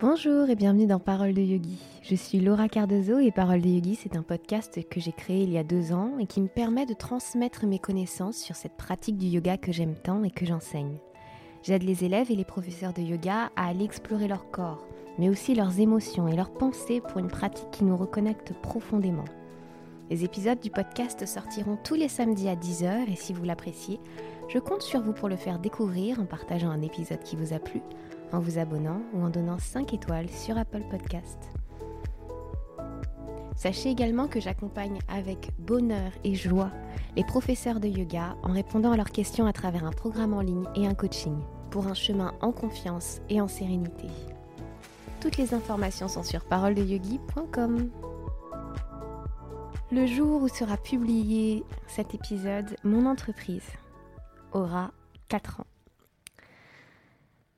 Bonjour et bienvenue dans Parole de Yogi. Je suis Laura Cardozo et Parole de Yogi, c'est un podcast que j'ai créé il y a deux ans et qui me permet de transmettre mes connaissances sur cette pratique du yoga que j'aime tant et que j'enseigne. J'aide les élèves et les professeurs de yoga à aller explorer leur corps, mais aussi leurs émotions et leurs pensées pour une pratique qui nous reconnecte profondément. Les épisodes du podcast sortiront tous les samedis à 10h et si vous l'appréciez, je compte sur vous pour le faire découvrir en partageant un épisode qui vous a plu, en vous abonnant ou en donnant 5 étoiles sur Apple Podcast. Sachez également que j'accompagne avec bonheur et joie les professeurs de yoga en répondant à leurs questions à travers un programme en ligne et un coaching pour un chemin en confiance et en sérénité. Toutes les informations sont sur paroledeyogi.com. Le jour où sera publié cet épisode, mon entreprise aura 4 ans.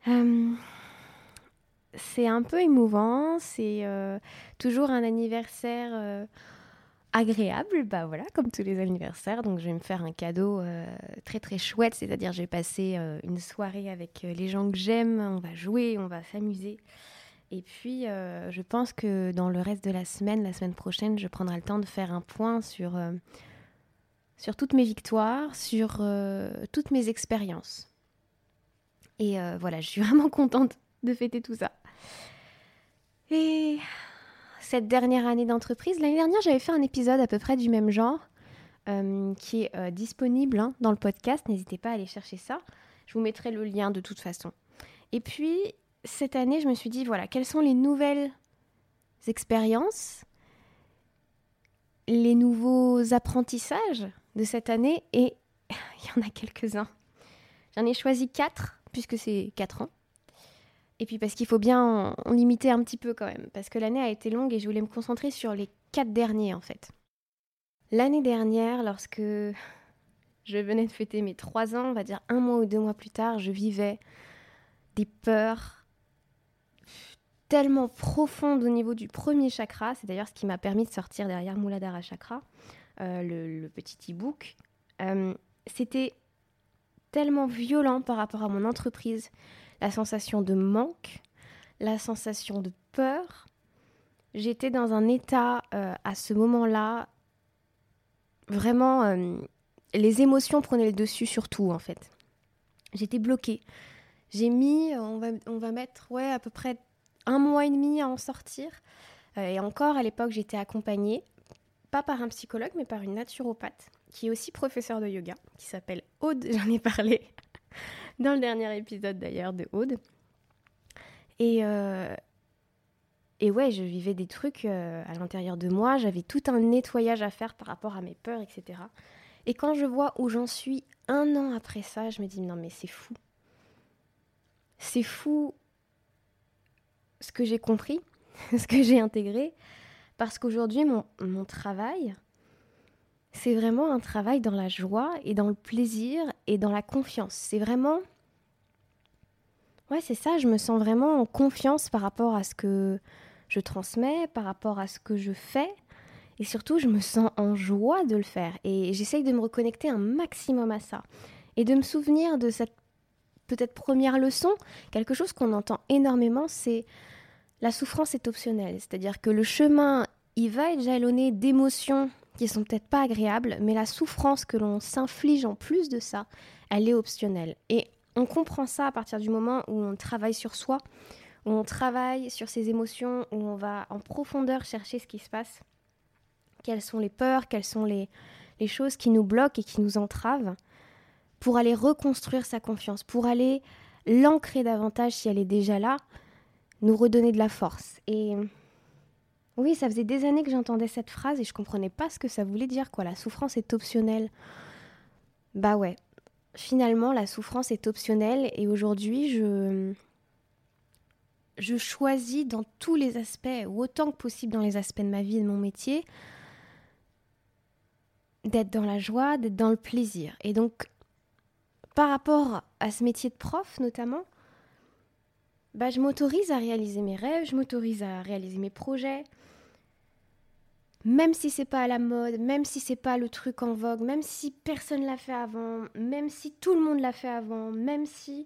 Euh, c'est un peu émouvant, c'est euh, toujours un anniversaire euh, agréable, bah voilà, comme tous les anniversaires. Donc je vais me faire un cadeau très très chouette, c'est-à-dire je vais passer une soirée avec les gens que j'aime, on va jouer, on va s'amuser. Et puis, euh, je pense que dans le reste de la semaine, la semaine prochaine, je prendrai le temps de faire un point sur, euh, toutes mes victoires, sur euh, toutes mes expériences. Et voilà, je suis vraiment contente de fêter tout ça. Et cette dernière année d'entreprise, l'année dernière, j'avais fait un épisode à peu près du même genre, qui est disponible hein, dans le podcast. N'hésitez pas à aller chercher ça. Je vous mettrai le lien de toute façon. Et puis, cette année, je me suis dit, voilà, quelles sont les nouvelles expériences, les nouveaux apprentissages de cette année? Et il y en a quelques-uns. J'en ai choisi quatre, puisque c'est quatre ans. Et puis parce qu'il faut bien en, limiter un petit peu quand même, parce que l'année a été longue et je voulais me concentrer sur les quatre derniers en fait. L'année dernière, lorsque je venais de fêter mes trois ans, on va dire un mois ou deux mois plus tard, je vivais des peurs, tellement profonde au niveau du premier chakra. C'est d'ailleurs ce qui m'a permis de sortir derrière Muladhara Chakra, euh, le, petit e-book. Euh, c'était tellement violent par rapport à mon entreprise. La sensation de manque, la sensation de peur. J'étais dans un état euh, à ce moment-là, vraiment, les émotions prenaient le dessus sur tout en fait. J'étais bloquée. J'ai mis, on va, on va mettre, ouais, à peu près un mois et demi à en sortir. Euh, et encore, à l'époque, j'étais accompagnée, pas par un psychologue, mais par une naturopathe, qui est aussi professeure de yoga, qui s'appelle Aude, j'en ai parlé dans le dernier épisode d'ailleurs de Aude. Et, euh, et ouais, je vivais des trucs euh, à l'intérieur de moi, j'avais tout un nettoyage à faire par rapport à mes peurs, etc. Et quand je vois où j'en suis un an après ça, je me dis non mais c'est fou. C'est fou ce que j'ai compris, ce que j'ai intégré, parce qu'aujourd'hui, mon travail, c'est vraiment un travail dans la joie et dans le plaisir et dans la confiance. C'est vraiment... Ouais, c'est ça, je me sens vraiment en confiance par rapport à ce que je transmets, par rapport à ce que je fais. Et surtout, je me sens en joie de le faire. Et j'essaye de me reconnecter un maximum à ça. Et de me souvenir de cette peut-être première leçon, quelque chose qu'on entend énormément, c'est la souffrance est optionnelle. C'est-à-dire que le chemin, il va être jalonné d'émotions qui sont peut-être pas agréables, mais la souffrance que l'on s'inflige en plus de ça, elle est optionnelle. Et on comprend ça à partir du moment où on travaille sur soi, où on travaille sur ses émotions, où on va en profondeur chercher ce qui se passe, quelles sont les peurs, quelles sont les, les choses qui nous bloquent et qui nous entravent, pour aller reconstruire sa confiance, pour aller l'ancrer davantage si elle est déjà là, nous redonner de la force. Et oui, ça faisait des années que j'entendais cette phrase et je comprenais pas ce que ça voulait dire, quoi. La souffrance est optionnelle. Bah ouais, finalement, la souffrance est optionnelle et aujourd'hui, je. Je choisis dans tous les aspects, ou autant que possible dans les aspects de ma vie et de mon métier, d'être dans la joie, d'être dans le plaisir. Et donc, par rapport à ce métier de prof notamment, bah, je m'autorise à réaliser mes rêves, je m'autorise à réaliser mes projets. Même si c'est pas à la mode, même si c'est pas le truc en vogue, même si personne l'a fait avant, même si tout le monde l'a fait avant, même si.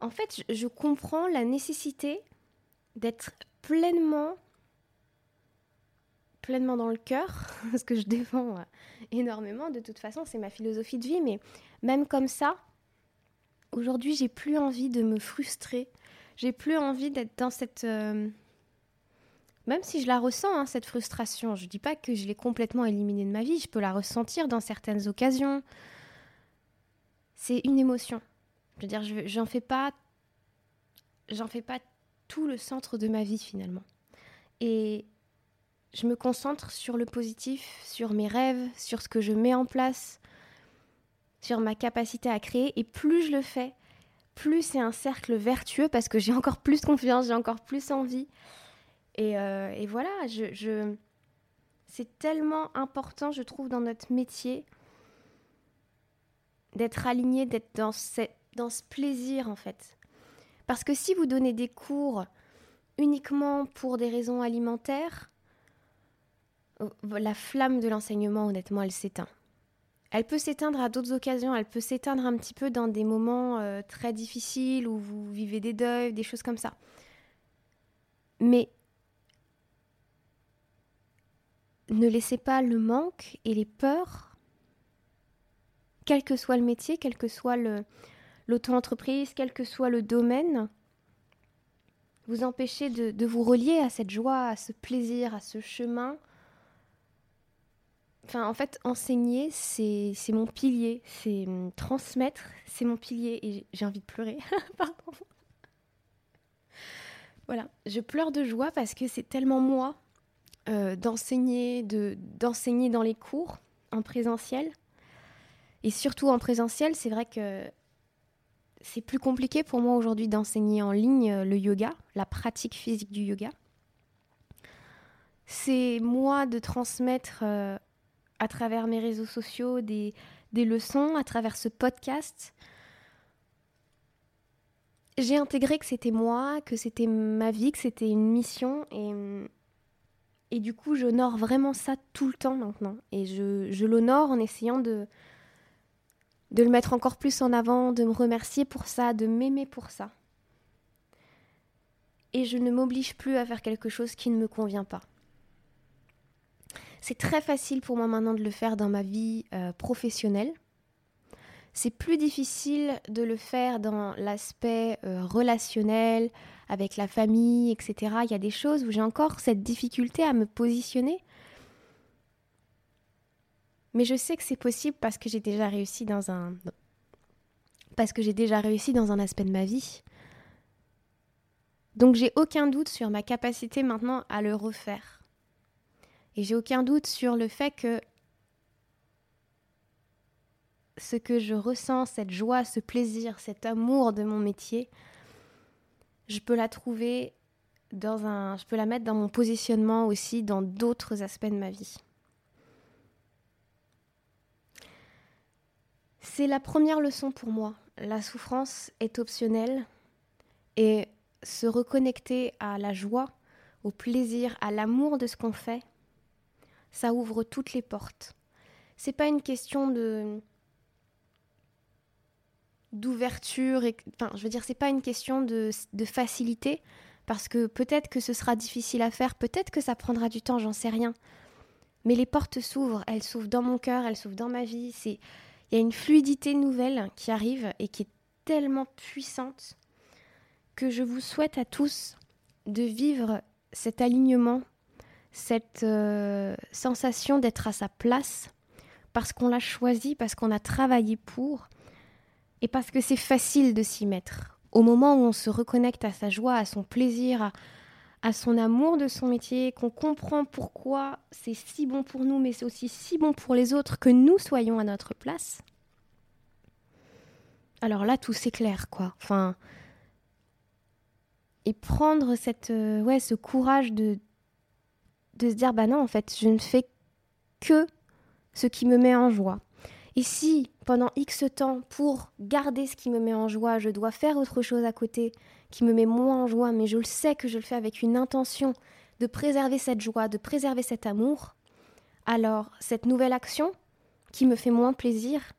En fait, je, comprends la nécessité d'être pleinement pleinement dans le cœur, ce que je défends énormément. De toute façon, c'est ma philosophie de vie, mais même comme ça, aujourd'hui, j'ai plus envie de me frustrer. J'ai plus envie d'être dans cette. Euh, même si je la ressens, hein, cette frustration, je dis pas que je l'ai complètement éliminée de ma vie, je peux la ressentir dans certaines occasions. C'est une émotion. Je veux dire, j'en fais pas. J'en fais pas tout le centre de ma vie finalement. Et je me concentre sur le positif, sur mes rêves, sur ce que je mets en place, sur ma capacité à créer. Et plus je le fais, plus c'est un cercle vertueux parce que j'ai encore plus confiance, j'ai encore plus envie. Et, euh, voilà, je, c'est tellement important, je trouve, dans notre métier d'être aligné, d'être dans, dans ce plaisir en fait. Parce que si vous donnez des cours uniquement pour des raisons alimentaires, la flamme de l'enseignement, honnêtement, elle s'éteint. Elle peut s'éteindre à d'autres occasions, elle peut s'éteindre un petit peu dans des moments euh, très difficiles où vous vivez des deuils, des choses comme ça. Mais ne laissez pas le manque et les peurs, quel que soit le métier, quel que soit l'auto-entreprise, quel que soit le domaine, vous empêcher de vous relier à cette joie, à ce plaisir, à ce chemin Enfin, en fait, enseigner, c'est mon pilier. C'est hum, transmettre, c'est mon pilier. Et j'ai envie de pleurer. Pardon. Voilà, je pleure de joie parce que c'est tellement moi euh, d'enseigner, d'enseigner dans les cours en présentiel. Et surtout en présentiel, c'est vrai que c'est plus compliqué pour moi aujourd'hui d'enseigner en ligne euh, le yoga, la pratique physique du yoga. C'est moi de transmettre euh, à travers mes réseaux sociaux des, leçons, à travers ce podcast. J'ai intégré que c'était moi, que c'était ma vie, que c'était une mission et, et du coup j'honore vraiment ça tout le temps maintenant. Et je, l'honore en essayant de, de le mettre encore plus en avant, de me remercier pour ça, de m'aimer pour ça. Et je ne m'oblige plus à faire quelque chose qui ne me convient pas. C'est très facile pour moi maintenant de le faire dans ma vie euh, professionnelle. C'est plus difficile de le faire dans l'aspect euh, relationnel, avec la famille, etc. Il y a des choses où j'ai encore cette difficulté à me positionner. Mais je sais que c'est possible parce que j'ai déjà réussi dans un parce que j'ai déjà réussi dans un aspect de ma vie. Donc j'ai aucun doute sur ma capacité maintenant à le refaire. Et j'ai aucun doute sur le fait que ce que je ressens, cette joie, ce plaisir, cet amour de mon métier, je peux la trouver dans un. Je peux la mettre dans mon positionnement aussi dans d'autres aspects de ma vie. C'est la première leçon pour moi. La souffrance est optionnelle et se reconnecter à la joie, au plaisir, à l'amour de ce qu'on fait, ça ouvre toutes les portes. C'est pas une question de d'ouverture et enfin je veux dire c'est pas une question de, facilité parce que peut-être que ce sera difficile à faire, peut-être que ça prendra du temps, j'en sais rien. Mais les portes s'ouvrent, elles s'ouvrent dans mon cœur, elles s'ouvrent dans ma vie, c'est il y a une fluidité nouvelle qui arrive et qui est tellement puissante que je vous souhaite à tous de vivre cet alignement cette euh, sensation d'être à sa place parce qu'on l'a choisi, parce qu'on a travaillé pour, et parce que c'est facile de s'y mettre. Au moment où on se reconnecte à sa joie, à son plaisir, à, son amour de son métier, qu'on comprend pourquoi c'est si bon pour nous, mais c'est aussi si bon pour les autres que nous soyons à notre place. Alors là, tout s'éclaire, quoi. Enfin, et prendre cette, euh, ouais, ce courage de, de se dire bah non en fait je ne fais que ce qui me met en joie. Et si pendant X temps pour garder ce qui me met en joie, je dois faire autre chose à côté qui me met moins en joie, mais je le sais que je le fais avec une intention de préserver cette joie, de préserver cet amour, alors cette nouvelle action qui me fait moins plaisir,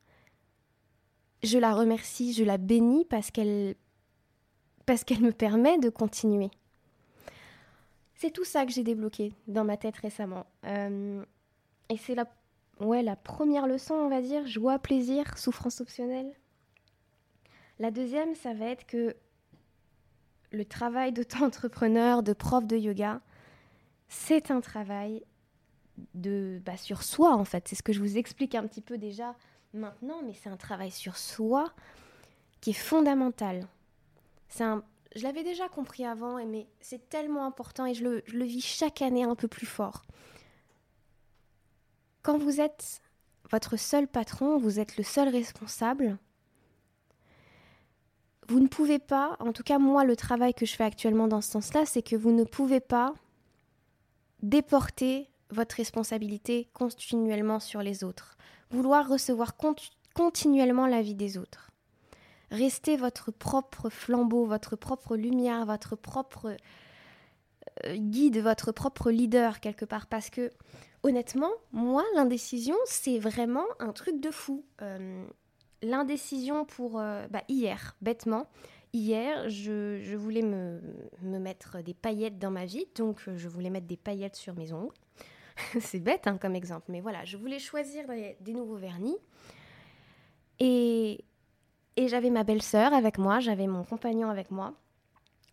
je la remercie, je la bénis parce qu'elle parce qu'elle me permet de continuer. C'est tout ça que j'ai débloqué dans ma tête récemment. Euh, et c'est la, ouais, la première leçon, on va dire, joie, plaisir, souffrance optionnelle. La deuxième, ça va être que le travail d'auto-entrepreneur, de prof de yoga, c'est un travail de, bah, sur soi, en fait. C'est ce que je vous explique un petit peu déjà maintenant, mais c'est un travail sur soi qui est fondamental. C'est un, je l'avais déjà compris avant, mais c'est tellement important et je le, je le vis chaque année un peu plus fort. Quand vous êtes votre seul patron, vous êtes le seul responsable, vous ne pouvez pas, en tout cas moi le travail que je fais actuellement dans ce sens-là, c'est que vous ne pouvez pas déporter votre responsabilité continuellement sur les autres, vouloir recevoir continuellement la vie des autres. Restez votre propre flambeau, votre propre lumière, votre propre guide, votre propre leader quelque part. Parce que honnêtement, moi, l'indécision, c'est vraiment un truc de fou. Euh, l'indécision pour... Euh, bah, hier, bêtement, hier, je, voulais me, mettre des paillettes dans ma vie, donc je voulais mettre des paillettes sur mes ongles. c'est bête hein, comme exemple, mais voilà, je voulais choisir des nouveaux vernis. Et, et j'avais ma belle-sœur avec moi, j'avais mon compagnon avec moi.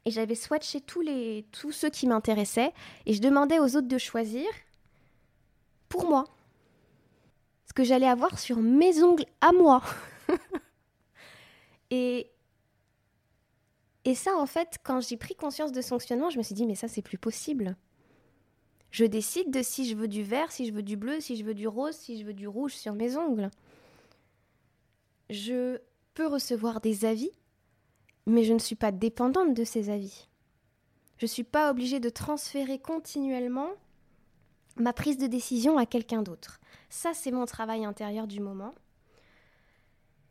Et j'avais swatché tous, les, tous ceux qui m'intéressaient. Et je demandais aux autres de choisir pour moi. Ce que j'allais avoir sur mes ongles à moi. et, et ça, en fait, quand j'ai pris conscience de ce fonctionnement, je me suis dit, mais ça, c'est plus possible. Je décide de si je veux du vert, si je veux du bleu, si je veux du rose, si je veux du rouge sur mes ongles. Je recevoir des avis, mais je ne suis pas dépendante de ces avis. Je ne suis pas obligée de transférer continuellement ma prise de décision à quelqu'un d'autre. Ça, c'est mon travail intérieur du moment.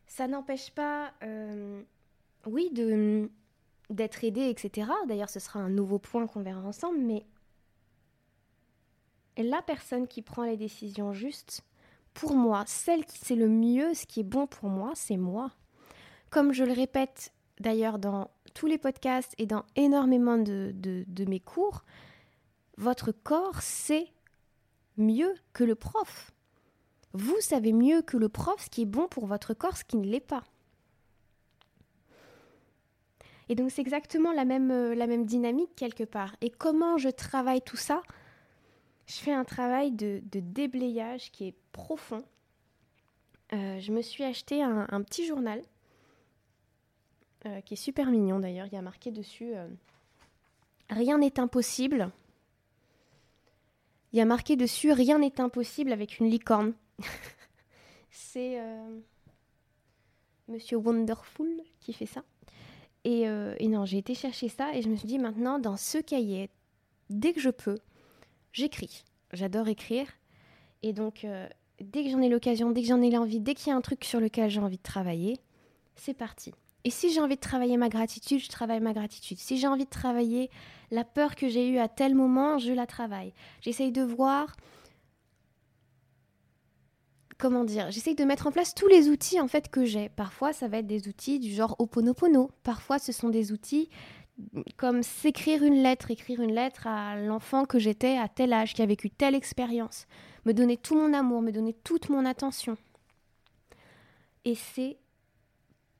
Ça n'empêche pas, euh, oui, d'être aidé, etc. D'ailleurs, ce sera un nouveau point qu'on verra ensemble, mais la personne qui prend les décisions justes, pour moi, celle qui sait le mieux ce qui est bon pour moi, c'est moi. Comme je le répète d'ailleurs dans tous les podcasts et dans énormément de, mes cours, votre corps sait mieux que le prof. Vous savez mieux que le prof ce qui est bon pour votre corps, ce qui ne l'est pas. Et donc c'est exactement la même, euh, dynamique quelque part. Et comment je travaille tout ça? Je fais un travail de, déblayage qui est profond. Euh, je me suis acheté un petit journal euh, qui est super mignon d'ailleurs. Il y a marqué dessus euh, Rien n'est impossible. Il y a marqué dessus Rien n'est impossible avec une licorne. C'est euh, Monsieur Wonderful qui fait ça. Et, et non, j'ai été chercher ça et je me suis dit maintenant, dans ce cahier, dès que je peux, j'écris. J'adore écrire. Et donc, dès que j'en ai l'occasion, dès que j'en ai l'envie, dès qu'il y a un truc sur lequel j'ai envie de travailler, c'est parti. Et si j'ai envie de travailler ma gratitude, je travaille ma gratitude. Si j'ai envie de travailler la peur que j'ai eue à tel moment, je la travaille. J'essaye de voir comment dire, j'essaye de mettre en place tous les outils en fait que j'ai. Parfois, ça va être des outils du genre Oponopono. Parfois, ce sont des outils comme s'écrire une lettre, écrire une lettre à l'enfant que j'étais à tel âge, qui a vécu telle expérience, me donner tout mon amour, me donner toute mon attention. Et c'est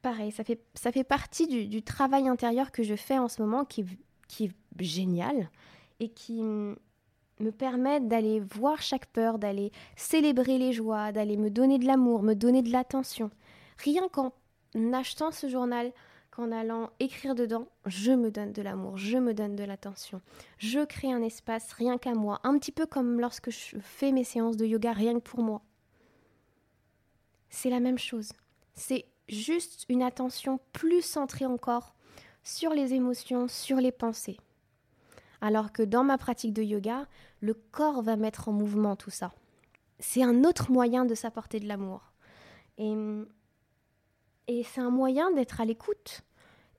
pareil, ça fait, ça fait partie du, travail intérieur que je fais en ce moment qui, qui est génial et qui me permet d'aller voir chaque peur, d'aller célébrer les joies, d'aller me donner de l'amour, me donner de l'attention. Rien qu'en achetant ce journal, qu'en allant écrire dedans, je me donne de l'amour, je me donne de l'attention. Je crée un espace rien qu'à moi, un petit peu comme lorsque je fais mes séances de yoga rien que pour moi. C'est la même chose. C'est juste une attention plus centrée encore sur les émotions, sur les pensées. Alors que dans ma pratique de yoga, le corps va mettre en mouvement tout ça. C'est un autre moyen de s'apporter de l'amour. Et, c'est un moyen d'être à l'écoute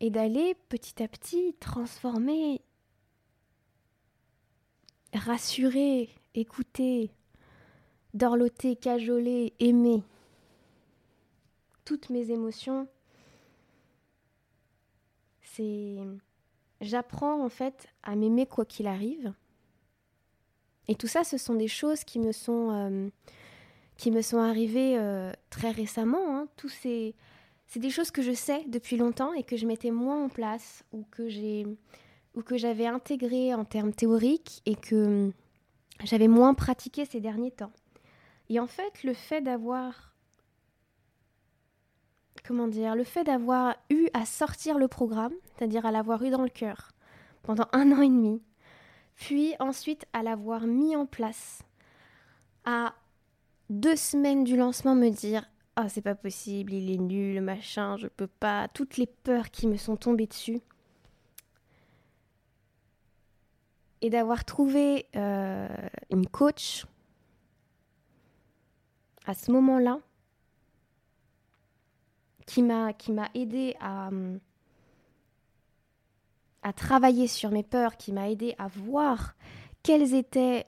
et d'aller petit à petit transformer, rassurer, écouter, dorloter, cajoler, aimer toutes mes émotions. C'est j'apprends en fait à m'aimer quoi qu'il arrive Et tout ça, ce sont des choses qui me sont, euh, qui me sont arrivées euh, très récemment. Hein. Tous ces, c'est des choses que je sais depuis longtemps et que je mettais moins en place ou que j'ai ou que j'avais intégré en termes théoriques et que j'avais moins pratiqué ces derniers temps. Et en fait, le fait d'avoir comment dire, le fait d'avoir eu à sortir le programme, c'est-à-dire à l'avoir eu dans le cœur pendant un an et demi, puis ensuite à l'avoir mis en place, à deux semaines du lancement me dire ah c'est pas possible, il est nul, machin, je peux pas, toutes les peurs qui me sont tombées dessus. Et d'avoir trouvé euh, une coach à ce moment-là qui m'a qui aidé à à travailler sur mes peurs, qui m'a aidé à voir quels étaient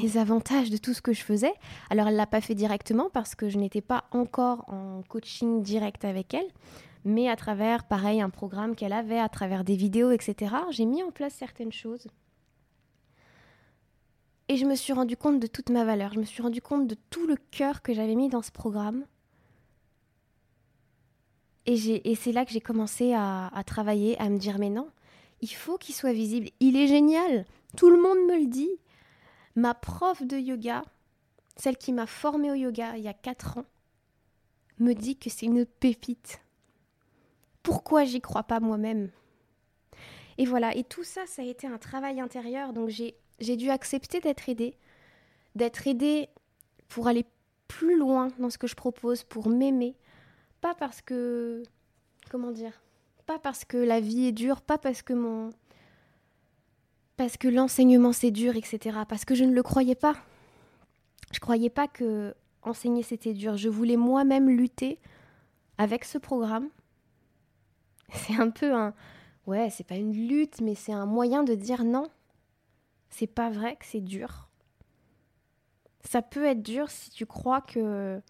les avantages de tout ce que je faisais. Alors elle l'a pas fait directement parce que je n'étais pas encore en coaching direct avec elle, mais à travers, pareil, un programme qu'elle avait, à travers des vidéos, etc. J'ai mis en place certaines choses. Et je me suis rendu compte de toute ma valeur. Je me suis rendu compte de tout le cœur que j'avais mis dans ce programme. Et, c'est là que j'ai commencé à, travailler, à me dire mais non, il faut qu'il soit visible. Il est génial. Tout le monde me le dit. Ma prof de yoga, celle qui m'a formée au yoga il y a 4 ans, me dit que c'est une pépite. Pourquoi j'y crois pas moi-même? Et voilà, et tout ça, ça a été un travail intérieur, donc j'ai dû accepter d'être aidée, d'être aidée pour aller plus loin dans ce que je propose, pour m'aimer, pas parce que... Comment dire Pas parce que la vie est dure, pas parce que mon parce que l'enseignement c'est dur, etc. Parce que je ne le croyais pas. Je croyais pas que enseigner c'était dur. Je voulais moi-même lutter avec ce programme. C'est un peu un. Ouais, c'est pas une lutte, mais c'est un moyen de dire non. C'est pas vrai que c'est dur. Ça peut être dur si tu crois que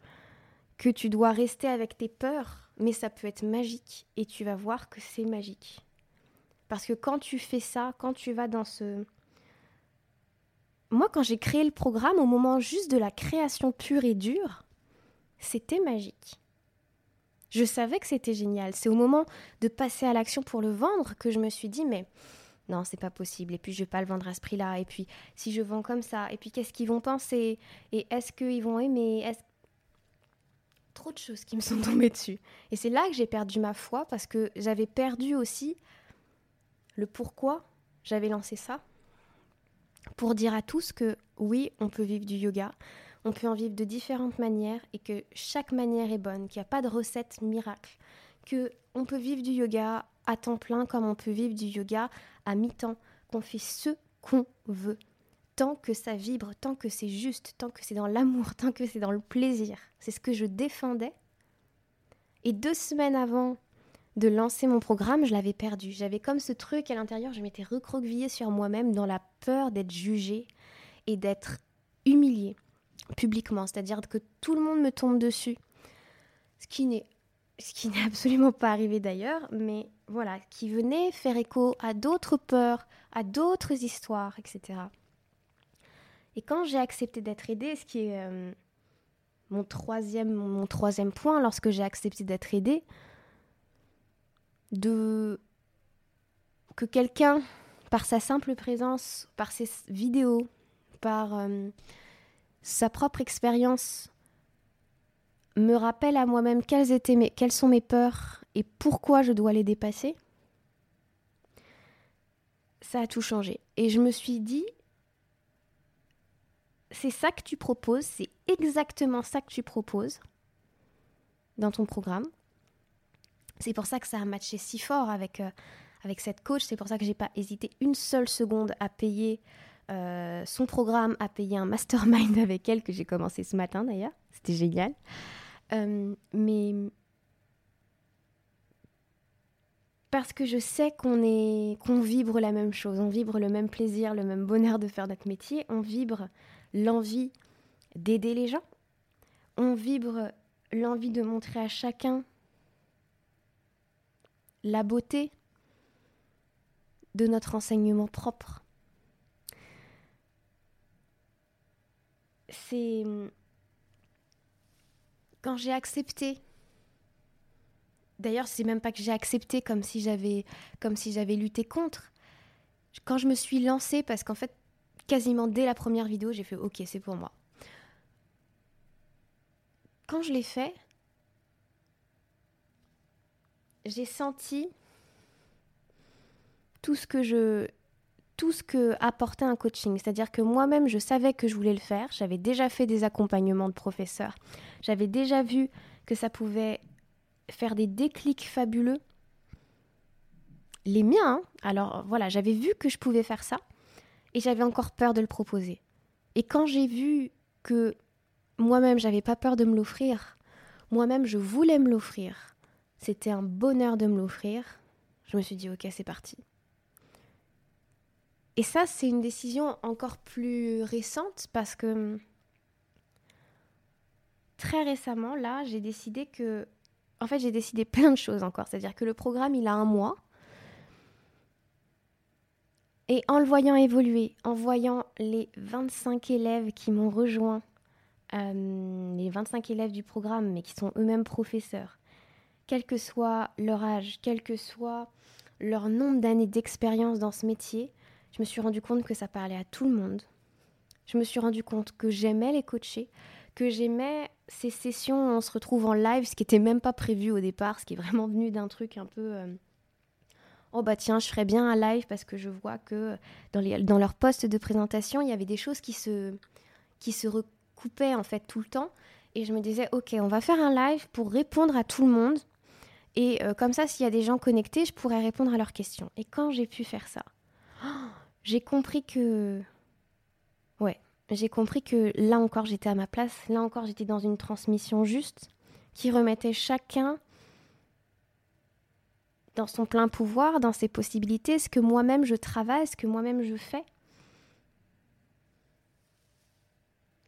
que tu dois rester avec tes peurs, mais ça peut être magique et tu vas voir que c'est magique. Parce que quand tu fais ça, quand tu vas dans ce... Moi, quand j'ai créé le programme, au moment juste de la création pure et dure, c'était magique. Je savais que c'était génial. C'est au moment de passer à l'action pour le vendre que je me suis dit, mais non, c'est pas possible. Et puis, je vais pas le vendre à ce prix-là. Et puis, si je vends comme ça, et puis, qu'est-ce qu'ils vont penser? Et est-ce qu'ils vont aimer? Trop de choses qui me sont tombées dessus. Et c'est là que j'ai perdu ma foi parce que j'avais perdu aussi le pourquoi j'avais lancé ça. Pour dire à tous que oui, on peut vivre du yoga, on peut en vivre de différentes manières et que chaque manière est bonne, qu'il n'y a pas de recette miracle, que on peut vivre du yoga à temps plein comme on peut vivre du yoga à mi-temps, qu'on fait ce qu'on veut, tant que ça vibre, tant que c'est juste, tant que c'est dans l'amour, tant que c'est dans le plaisir. C'est ce que je défendais. Et deux semaines avant de lancer mon programme, je l'avais perdu. J'avais comme ce truc à l'intérieur, je m'étais recroquevillée sur moi-même dans la peur d'être jugée et d'être humiliée publiquement, c'est-à-dire que tout le monde me tombe dessus. Ce qui n'est ce qui n'est absolument pas arrivé d'ailleurs, mais voilà, qui venait faire écho à d'autres peurs, à d'autres histoires, etc. Et quand j'ai accepté d'être aidée, ce qui est euh, mon, troisième, point, lorsque j'ai accepté d'être aidée, de que quelqu'un, par sa simple présence, par ses vidéos, par euh, sa propre expérience, me rappelle à moi-même quelles, étaient mes, quelles sont mes peurs et pourquoi je dois les dépasser, ça a tout changé. Et je me suis dit, c'est ça que tu proposes, c'est exactement ça que tu proposes dans ton programme. C'est pour ça que ça a matché si fort avec, euh, avec cette coach. C'est pour ça que j'ai pas hésité une seule seconde à payer euh, son programme, à payer un mastermind avec elle que j'ai commencé ce matin d'ailleurs. C'était génial. Euh, mais parce que je sais qu'on est qu'on vibre la même chose, on vibre le même plaisir, le même bonheur de faire notre métier, on vibre l'envie d'aider les gens, on vibre l'envie de montrer à chacun la beauté de notre enseignement propre. c'est quand j'ai accepté. D'ailleurs, c'est même pas que j'ai accepté comme si j'avais comme si j'avais lutté contre. Quand je me suis lancée, parce qu'en fait, quasiment dès la première vidéo, j'ai fait OK, c'est pour moi. Quand je l'ai fait, j'ai senti tout ce que je tout ce que apportait un coaching, c'est-à-dire que moi-même je savais que je voulais le faire, j'avais déjà fait des accompagnements de professeurs, j'avais déjà vu que ça pouvait faire des déclics fabuleux, les miens. Hein. Alors voilà, j'avais vu que je pouvais faire ça et j'avais encore peur de le proposer. Et quand j'ai vu que moi-même j'avais pas peur de me l'offrir, moi-même je voulais me l'offrir, c'était un bonheur de me l'offrir, je me suis dit ok c'est parti. Et ça, c'est une décision encore plus récente parce que très récemment, là, j'ai décidé que... En fait, j'ai décidé plein de choses encore. C'est-à-dire que le programme, il a un mois. Et en le voyant évoluer, en voyant les 25 élèves qui m'ont rejoint, euh, les 25 élèves du programme, mais qui sont eux-mêmes professeurs, quel que soit leur âge, quel que soit leur nombre d'années d'expérience dans ce métier, je me suis rendu compte que ça parlait à tout le monde. Je me suis rendu compte que j'aimais les coacher, que j'aimais ces sessions où on se retrouve en live, ce qui n'était même pas prévu au départ, ce qui est vraiment venu d'un truc un peu... Euh, oh bah tiens, je ferais bien un live parce que je vois que dans, les, dans leur poste de présentation, il y avait des choses qui se, qui se recoupaient en fait tout le temps. Et je me disais, ok, on va faire un live pour répondre à tout le monde. Et euh, comme ça, s'il y a des gens connectés, je pourrais répondre à leurs questions. Et quand j'ai pu faire ça, j'ai compris que. Ouais, j'ai compris que là encore j'étais à ma place, là encore j'étais dans une transmission juste qui remettait chacun dans son plein pouvoir, dans ses possibilités, ce que moi-même je travaille, ce que moi-même je fais.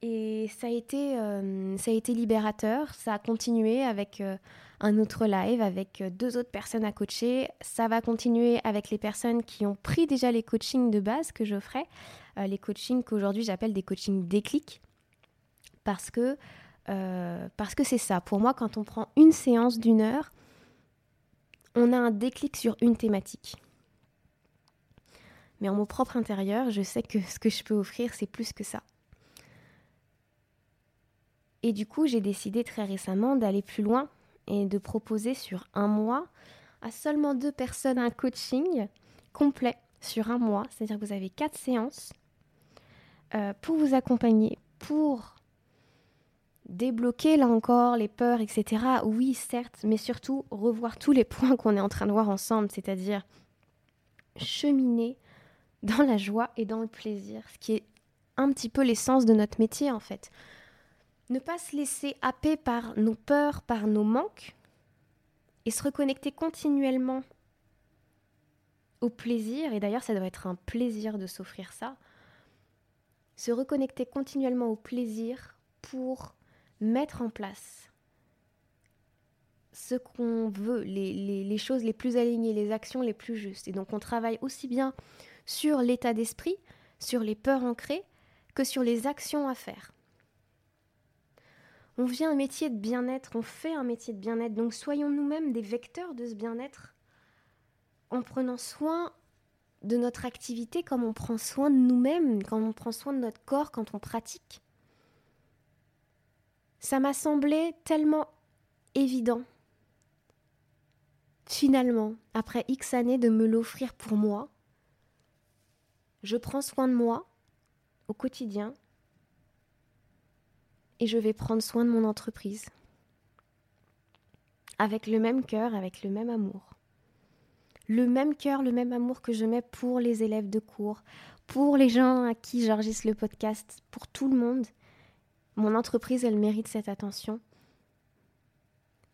Et ça a été, euh, ça a été libérateur, ça a continué avec euh, un autre live avec euh, deux autres personnes à coacher. Ça va continuer avec les personnes qui ont pris déjà les coachings de base que j'offrais, les coachings qu'aujourd'hui j'appelle des coachings déclic, parce que parce que c'est ça. Pour moi, quand on prend une séance d'une heure, on a un déclic sur une thématique. Mais en mon propre intérieur, je sais que ce que je peux offrir, c'est plus que ça. Et du coup, j'ai décidé très récemment d'aller plus loin et de proposer sur un mois à seulement deux personnes un coaching complet sur un mois. C'est-à-dire que vous avez quatre séances euh, pour vous accompagner, pour débloquer là encore les peurs, etc. Oui, certes, mais surtout revoir tous les points qu'on est en train de voir ensemble, c'est-à-dire cheminer dans la joie et dans le plaisir, ce qui est un petit peu l'essence de notre métier en fait. Ne pas se laisser happer par nos peurs, par nos manques, et se reconnecter continuellement au plaisir, et d'ailleurs ça doit être un plaisir de s'offrir ça, se reconnecter continuellement au plaisir pour mettre en place ce qu'on veut, les, choses les plus alignées, les actions les plus justes. Et donc on travaille aussi bien sur l'état d'esprit, sur les peurs ancrées, que sur les actions à faire. On vient un métier de bien-être, on fait un métier de bien-être, donc soyons nous-mêmes des vecteurs de ce bien-être en prenant soin de notre activité comme on prend soin de nous-mêmes, quand on prend soin de notre corps, quand on pratique. Ça m'a semblé tellement évident, finalement, après X années, de me l'offrir pour moi. Je prends soin de moi au quotidien, et je vais prendre soin de mon entreprise. Avec le même cœur, avec le même amour. Le même cœur, le même amour que je mets pour les élèves de cours, pour les gens à qui j'enregistre le podcast, pour tout le monde. Mon entreprise, elle mérite cette attention.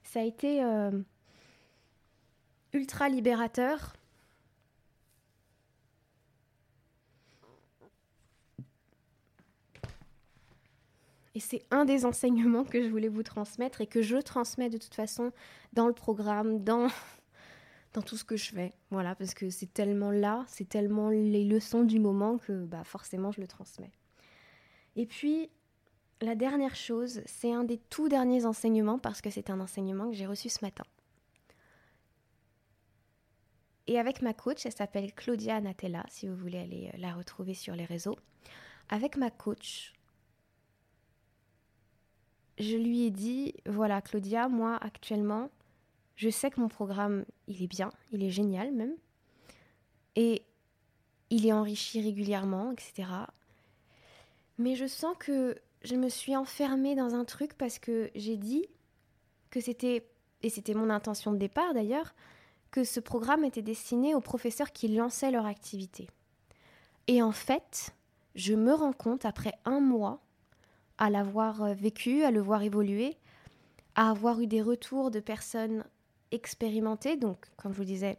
Ça a été euh, ultra libérateur Et c'est un des enseignements que je voulais vous transmettre et que je transmets de toute façon dans le programme, dans, dans tout ce que je fais. Voilà, parce que c'est tellement là, c'est tellement les leçons du moment que bah, forcément je le transmets. Et puis, la dernière chose, c'est un des tout derniers enseignements parce que c'est un enseignement que j'ai reçu ce matin. Et avec ma coach, elle s'appelle Claudia Natella, si vous voulez aller euh, la retrouver sur les réseaux. Avec ma coach, je lui ai dit, voilà Claudia, moi actuellement, je sais que mon programme, il est bien, il est génial même. Et il est enrichi régulièrement, etc. Mais je sens que je me suis enfermée dans un truc parce que j'ai dit que c'était, et c'était mon intention de départ d'ailleurs, que ce programme était destiné aux professeurs qui lançaient leur activité. Et en fait, je me rends compte, après un mois, à l'avoir euh, vécu, à le voir évoluer, à avoir eu des retours de personnes expérimentées, donc comme je vous disais,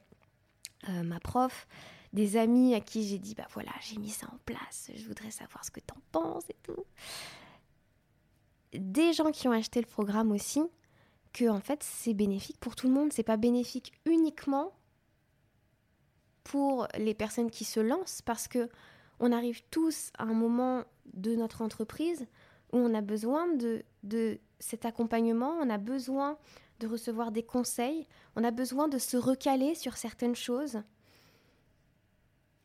euh, ma prof, des amis à qui j'ai dit, bah voilà, j'ai mis ça en place, je voudrais savoir ce que tu en penses et tout. Des gens qui ont acheté le programme aussi, que en fait c'est bénéfique pour tout le monde, c'est pas bénéfique uniquement pour les personnes qui se lancent parce que on arrive tous à un moment de notre entreprise où on a besoin de, de cet accompagnement, on a besoin de recevoir des conseils, on a besoin de se recaler sur certaines choses.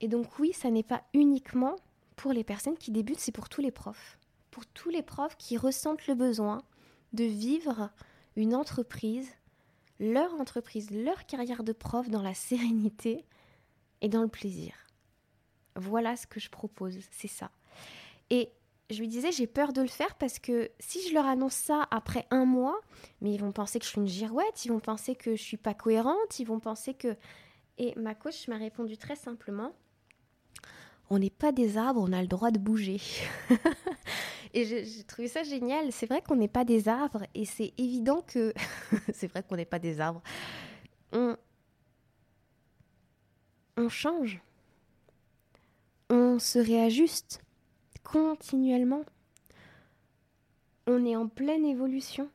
Et donc oui, ça n'est pas uniquement pour les personnes qui débutent, c'est pour tous les profs. Pour tous les profs qui ressentent le besoin de vivre une entreprise, leur entreprise, leur carrière de prof dans la sérénité et dans le plaisir. Voilà ce que je propose, c'est ça. Et je lui disais, j'ai peur de le faire parce que si je leur annonce ça après un mois, mais ils vont penser que je suis une girouette, ils vont penser que je suis pas cohérente, ils vont penser que... Et ma coach m'a répondu très simplement, on n'est pas des arbres, on a le droit de bouger. et j'ai trouvé ça génial. C'est vrai qu'on n'est pas des arbres et c'est évident que... c'est vrai qu'on n'est pas des arbres. On... on change. On se réajuste continuellement. On est en pleine évolution.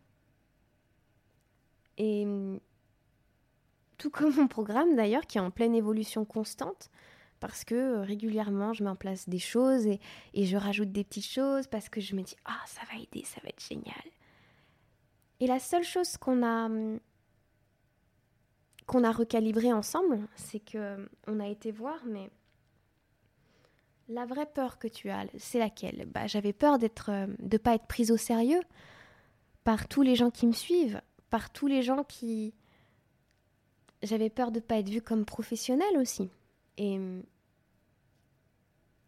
Et tout comme mon programme d'ailleurs, qui est en pleine évolution constante, parce que euh, régulièrement je mets en place des choses et, je rajoute des petites choses parce que je me dis ah ça va aider, ça va être génial. Et la seule chose qu'on a qu'on a recalibré ensemble, c'est que on a été voir, mais la vraie peur que tu as, c'est laquelle? Bah, J'avais peur d'être, euh, de pas être prise au sérieux par tous les gens qui me suivent, par tous les gens qui... J'avais peur de pas être vue comme professionnelle aussi. Et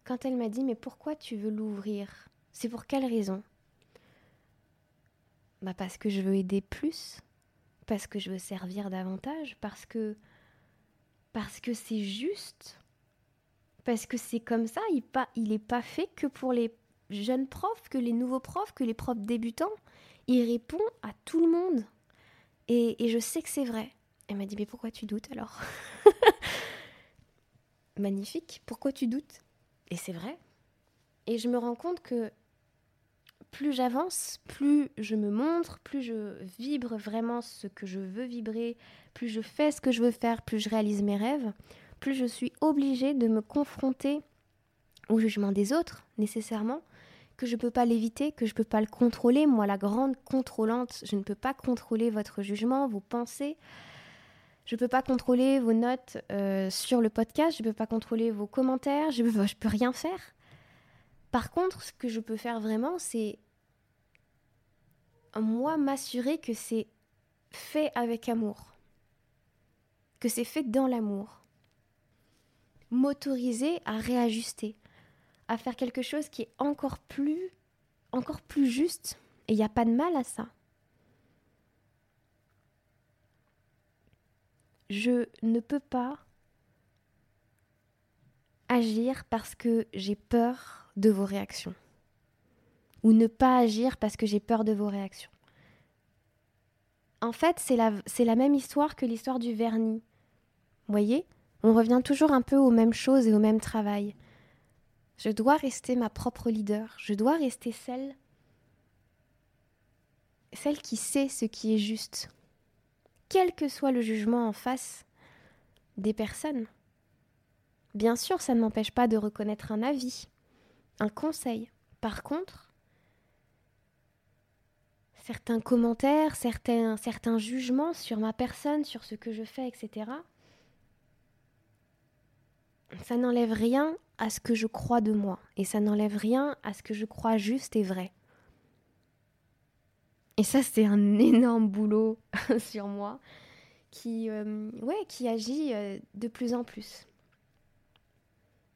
quand elle m'a dit mais pourquoi tu veux l'ouvrir? C'est pour quelle raison? Bah parce que je veux aider plus, parce que je veux servir davantage, parce que parce que c'est juste parce que c'est comme ça, il n'est il est pas fait que pour les jeunes profs, que les nouveaux profs, que les profs débutants. Il répond à tout le monde. Et, et je sais que c'est vrai. Elle m'a dit, mais pourquoi tu doutes alors? Magnifique, pourquoi tu doutes? Et c'est vrai. Et je me rends compte que plus j'avance, plus je me montre, plus je vibre vraiment ce que je veux vibrer, plus je fais ce que je veux faire, plus je réalise mes rêves, plus je suis obligée de me confronter au jugement des autres, nécessairement, que je ne peux pas l'éviter, que je ne peux pas le contrôler. Moi, la grande contrôlante, je ne peux pas contrôler votre jugement, vos pensées. Je ne peux pas contrôler vos notes euh, sur le podcast, je ne peux pas contrôler vos commentaires, je ne peux, peux rien faire. Par contre, ce que je peux faire vraiment, c'est moi m'assurer que c'est fait avec amour, que c'est fait dans l'amour m'autoriser à réajuster, à faire quelque chose qui est encore plus, encore plus juste. Et il n'y a pas de mal à ça. Je ne peux pas agir parce que j'ai peur de vos réactions. Ou ne pas agir parce que j'ai peur de vos réactions. En fait, c'est la, même histoire que l'histoire du vernis. Vous voyez? On revient toujours un peu aux mêmes choses et au même travail. Je dois rester ma propre leader, je dois rester celle celle qui sait ce qui est juste, quel que soit le jugement en face des personnes. Bien sûr, ça ne m'empêche pas de reconnaître un avis, un conseil. Par contre, certains commentaires, certains, certains jugements sur ma personne, sur ce que je fais, etc. Ça n'enlève rien à ce que je crois de moi et ça n'enlève rien à ce que je crois juste et vrai. Et ça, c'est un énorme boulot sur moi qui, euh, qui agit euh, de plus en plus.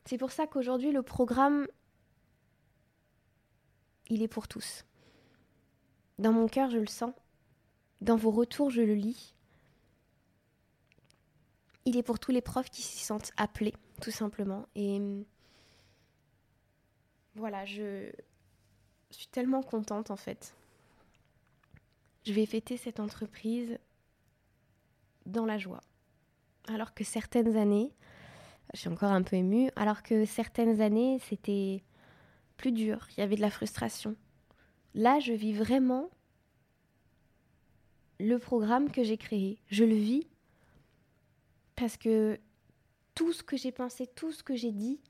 C'est pour ça qu'aujourd'hui, le programme, il est pour tous. Dans mon cœur, je le sens. Dans vos retours, je le lis. Il est pour tous les profs qui s'y sentent appelés, tout simplement. Et voilà, je suis tellement contente en fait. Je vais fêter cette entreprise dans la joie. Alors que certaines années, je suis encore un peu émue, alors que certaines années, c'était plus dur, il y avait de la frustration. Là, je vis vraiment le programme que j'ai créé. Je le vis parce que tout ce que j'ai pensé, tout ce que j'ai dit,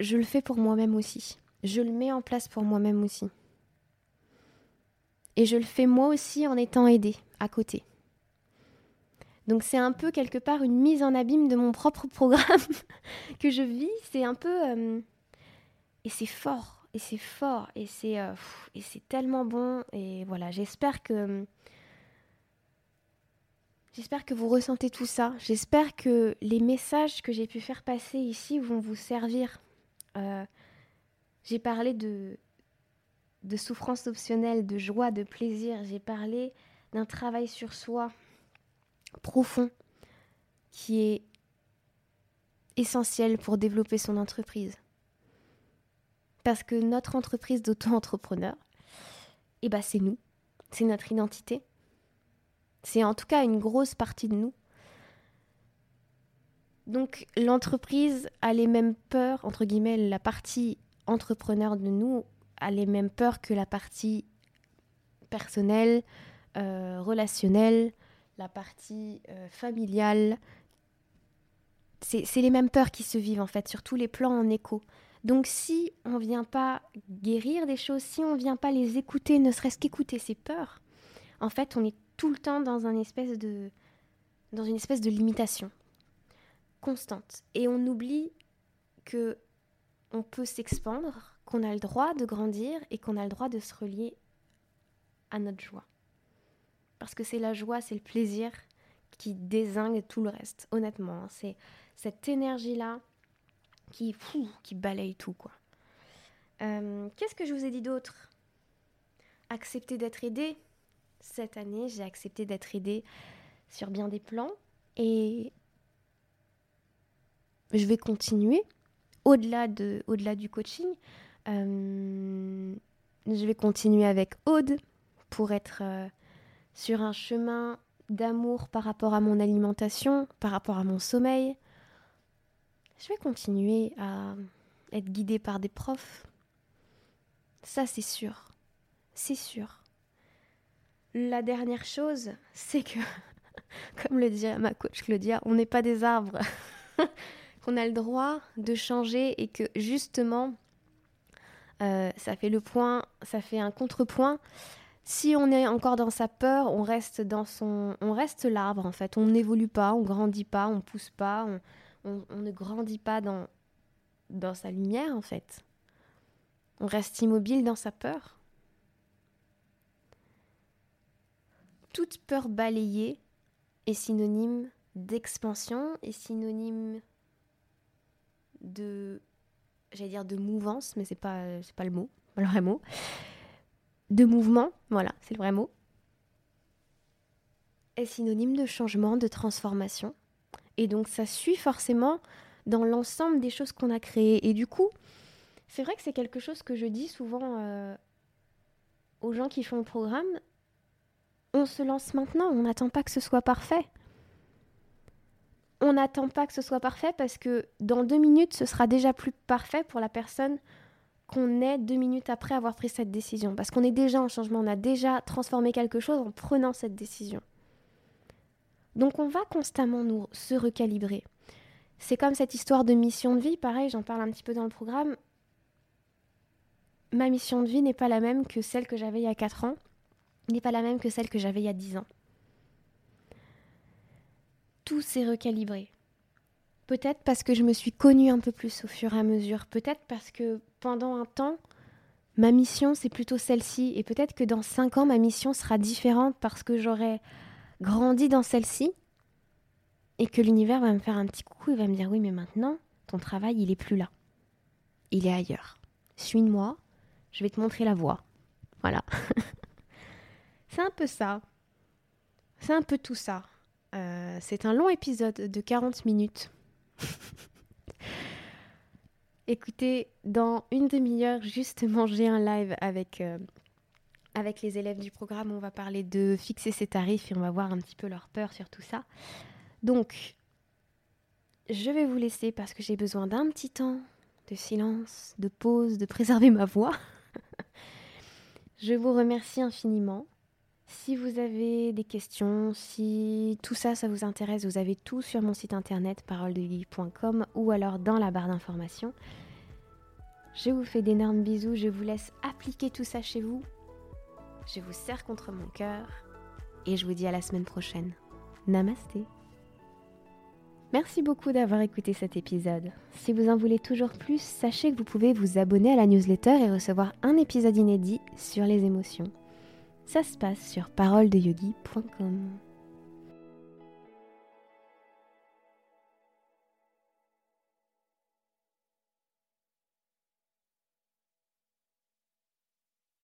je le fais pour moi-même aussi. Je le mets en place pour moi-même aussi. Et je le fais moi aussi en étant aidée à côté. Donc c'est un peu quelque part une mise en abîme de mon propre programme que je vis. C'est un peu... Euh, et c'est fort, et c'est fort, et c'est euh, et c'est tellement bon. Et voilà, j'espère que... J'espère que vous ressentez tout ça. J'espère que les messages que j'ai pu faire passer ici vont vous servir. Euh, j'ai parlé de, de souffrance optionnelle, de joie, de plaisir. J'ai parlé d'un travail sur soi, profond qui est essentiel pour développer son entreprise. Parce que notre entreprise d'auto-entrepreneur, eh ben c'est nous, c'est notre identité. C'est en tout cas une grosse partie de nous. Donc l'entreprise a les mêmes peurs, entre guillemets, la partie entrepreneur de nous a les mêmes peurs que la partie personnelle, euh, relationnelle, la partie euh, familiale. C'est les mêmes peurs qui se vivent en fait sur tous les plans en écho. Donc si on ne vient pas guérir des choses, si on ne vient pas les écouter, ne serait-ce qu'écouter ces peurs, en fait on est tout le temps dans, un espèce de, dans une espèce de limitation constante. Et on oublie que on peut s'expandre, qu'on a le droit de grandir et qu'on a le droit de se relier à notre joie. Parce que c'est la joie, c'est le plaisir qui désingue tout le reste, honnêtement. Hein. C'est cette énergie-là qui, balaye tout, quoi. Euh, qu'est-ce que je vous ai dit d'autre? Accepter d'être aidé. Cette année, j'ai accepté d'être aidé sur bien des plans et je vais continuer au-delà de, au-delà du coaching. Euh, je vais continuer avec Aude pour être euh, sur un chemin d'amour par rapport à mon alimentation, par rapport à mon sommeil. Je vais continuer à être guidée par des profs. Ça, c'est sûr. C'est sûr. La dernière chose, c'est que, comme le dit ma coach Claudia, on n'est pas des arbres. Qu'on a le droit de changer et que justement, euh, ça fait le point, ça fait un contrepoint si on est encore dans sa peur, on reste dans son, on reste l'arbre en fait. On n'évolue pas, on grandit pas, on pousse pas, on, ne grandit pas dans dans sa lumière en fait. On reste immobile dans sa peur. Toute peur balayée est synonyme d'expansion, est synonyme de, j'allais dire de mouvance, mais c'est pas c'est pas le mot, pas le vrai mot de mouvement, voilà, c'est le vrai mot, est synonyme de changement, de transformation. Et donc ça suit forcément dans l'ensemble des choses qu'on a créées. Et du coup, c'est vrai que c'est quelque chose que je dis souvent euh, aux gens qui font le programme. On se lance maintenant, on n'attend pas que ce soit parfait. On n'attend pas que ce soit parfait parce que dans deux minutes, ce sera déjà plus parfait pour la personne qu'on est deux minutes après avoir pris cette décision. Parce qu'on est déjà en changement, on a déjà transformé quelque chose en prenant cette décision. Donc on va constamment nous se recalibrer. C'est comme cette histoire de mission de vie, pareil, j'en parle un petit peu dans le programme. ma mission de vie n'est pas la même que celle que j'avais il y a 4 ans, n'est pas la même que celle que j'avais il y a 10 ans. Tout s'est recalibré. Peut-être parce que je me suis connue un peu plus au fur et à mesure. Peut-être parce que pendant un temps, ma mission, c'est plutôt celle-ci. Et peut-être que dans 5 ans, ma mission sera différente parce que j'aurai grandi dans celle-ci. Et que l'univers va me faire un petit coucou et va me dire oui, mais maintenant, ton travail, il est plus là. Il est ailleurs. Suis-moi, je vais te montrer la voie. Voilà. c'est un peu ça. C'est un peu tout ça. Euh, c'est un long épisode de 40 minutes. Écoutez, dans une demi-heure, justement, j'ai un live avec, euh, avec les élèves du programme. On va parler de fixer ses tarifs et on va voir un petit peu leur peur sur tout ça. Donc, je vais vous laisser parce que j'ai besoin d'un petit temps de silence, de pause, de préserver ma voix. je vous remercie infiniment. Si vous avez des questions, si tout ça, ça vous intéresse, vous avez tout sur mon site internet paroledevie.com ou alors dans la barre d'informations. Je vous fais d'énormes bisous, je vous laisse appliquer tout ça chez vous. Je vous serre contre mon cœur et je vous dis à la semaine prochaine. Namasté. Merci beaucoup d'avoir écouté cet épisode. Si vous en voulez toujours plus, sachez que vous pouvez vous abonner à la newsletter et recevoir un épisode inédit sur les émotions. Ça se passe sur paroledeyogi.com.